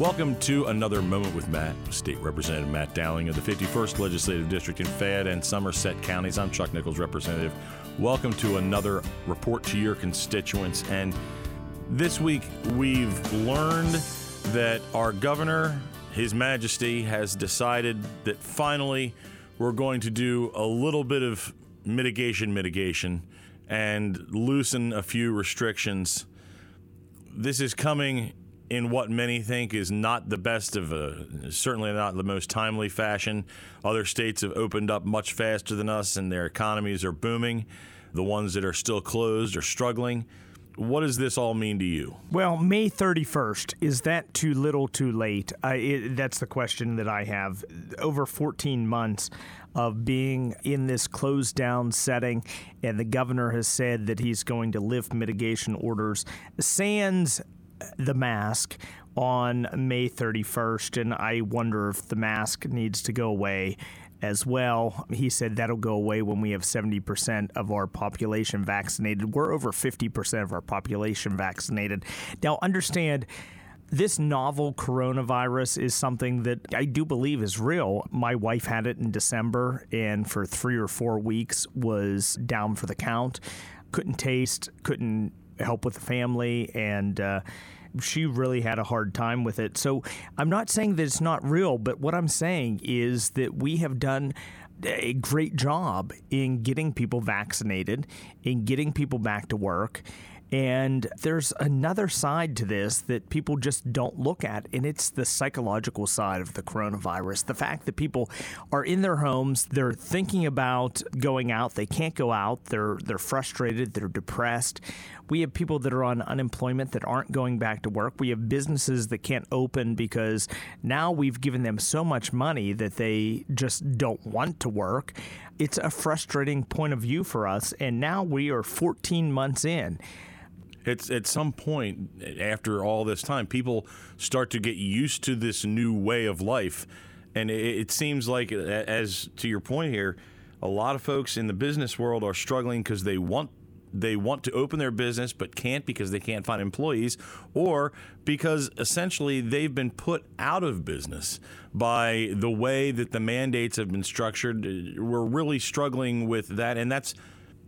Welcome to another Moment with Matt, State Representative Matt Dowling of the 51st Legislative District in Fayette and Somerset Counties. I'm Chuck Nichols, Representative. Welcome to another report to your constituents. And this week, we've learned that our governor, His Majesty, has decided that finally we're going to do a little bit of mitigation, mitigation, and loosen a few restrictions. This is coming in what many think is not the best of a, certainly not the most timely fashion. Other states have opened up much faster than us and their economies are booming. The ones that are still closed are struggling. What does this all mean to you? Well, May 31st, is that too little, too late? Uh, it, that's the question that I have. Over 14 months of being in this closed down setting, and the governor has said that he's going to lift mitigation orders. Sans the mask on May 31st, and I wonder if the mask needs to go away as well. He said that'll go away when we have 70% of our population vaccinated. We're over 50% of our population vaccinated. Now, understand this novel coronavirus is something that I do believe is real. My wife had it in December and for three or four weeks was down for the count. Couldn't taste, couldn't help with the family, and uh, she really had a hard time with it. So I'm not saying that it's not real, but what I'm saying is that we have done a great job in getting people vaccinated, in getting people back to work. And there's another side to this that people just don't look at, and it's the psychological side of the coronavirus. The fact that people are in their homes, they're thinking about going out, they can't go out, they're they're frustrated, they're depressed. We have people that are on unemployment that aren't going back to work. We have businesses that can't open because now we've given them so much money that they just don't want to work. It's a frustrating point of view for us, and now we are 14 months in it's at some point after all this time, people start to get used to this new way of life, and it, it seems like, as to your point here, a lot of folks in the business world are struggling because they want they want to open their business but can't because they can't find employees or because essentially they've been put out of business by the way that the mandates have been structured uh, we're really struggling with that. And that's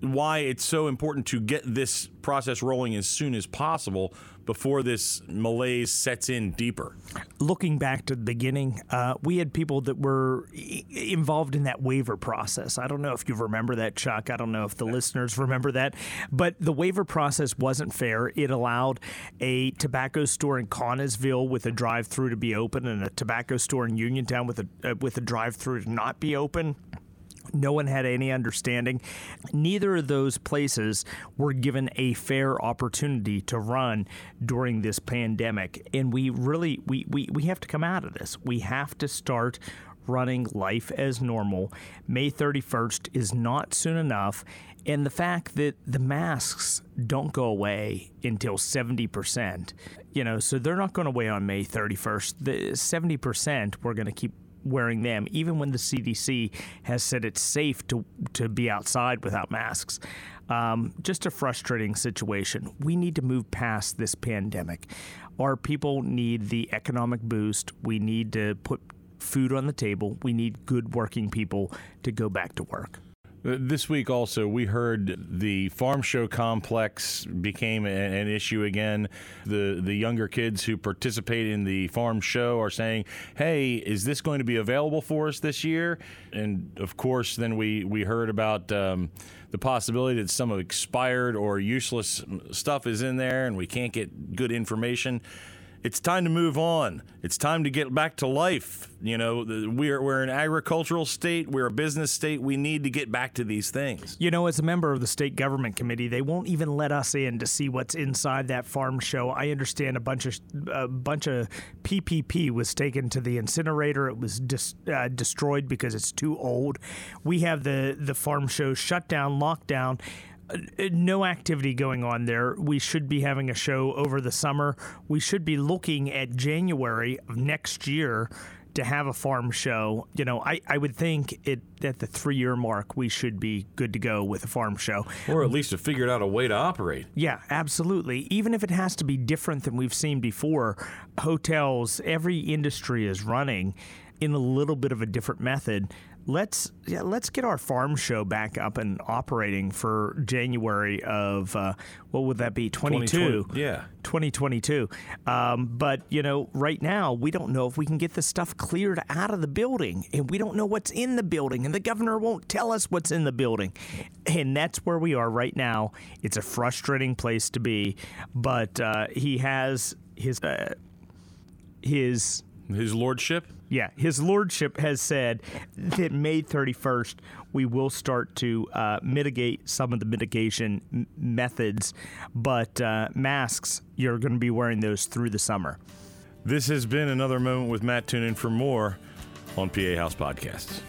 why it's so important to get this process rolling as soon as possible before this malaise sets in deeper. Looking back to the beginning, uh, we had people that were involved in that waiver process. I don't know if you remember that, Chuck. I don't know if the listeners remember that, but the waiver process wasn't fair. It allowed a tobacco store in Connellsville with a drive-through to be open and a tobacco store in Uniontown with a uh, with a drive-through to not be open. No one had any understanding. Neither of those places were given a fair opportunity to run during this pandemic. And we really we, we, we have to come out of this. We have to start running life as normal. May 31st is not soon enough. And the fact that the masks don't go away until 70%, you know, so they're not going away on May 31st. The 70% we're going to keep wearing them, even when the CDC has said it's safe to, to be outside without masks. Um, just a frustrating situation. We need to move past this pandemic. Our people need the economic boost. We need to put food on the table. We need good working people to go back to work. This week, also, we heard the farm show complex became an issue again. The the younger kids who participate in the farm show are saying, "Hey, is this going to be available for us this year?" And of course, then we we heard about um, the possibility that some expired or useless stuff is in there, and we can't get good information it's time to move on. It's time to get back to life. You know, we're, we're an agricultural state, we're a business state. We need to get back to these things. You know, as a member of the state government committee, they won't even let us in to see what's inside that farm show. I understand a bunch of a bunch of PPP was taken to the incinerator. It was dis, uh, destroyed because it's too old. We have the the farm show shut down, locked down Uh, no activity going on there. We should be having a show over the summer. We should be looking at January of next year to have a farm show. You know, I, I would think it at the three year mark we should be good to go with a farm show. Or at least have figured out a way to operate. Yeah, absolutely. Even if it has to be different than we've seen before, hotels, every industry is running in a little bit of a different method let's yeah, let's get our farm show back up and operating for January of uh, what would that be? 22 yeah. 2022 um, but you know right now we don't know if we can get the stuff cleared out of the building and we don't know what's in the building and the governor won't tell us what's in the building. And that's where we are right now. It's a frustrating place to be but uh, he has his uh, his his lordship yeah, his lordship has said that May 31st we will start to uh, mitigate some of the mitigation m- methods, but uh, masks you're going to be wearing those through the summer. This has been another moment with Matt. Tune in for more on PA House Podcasts.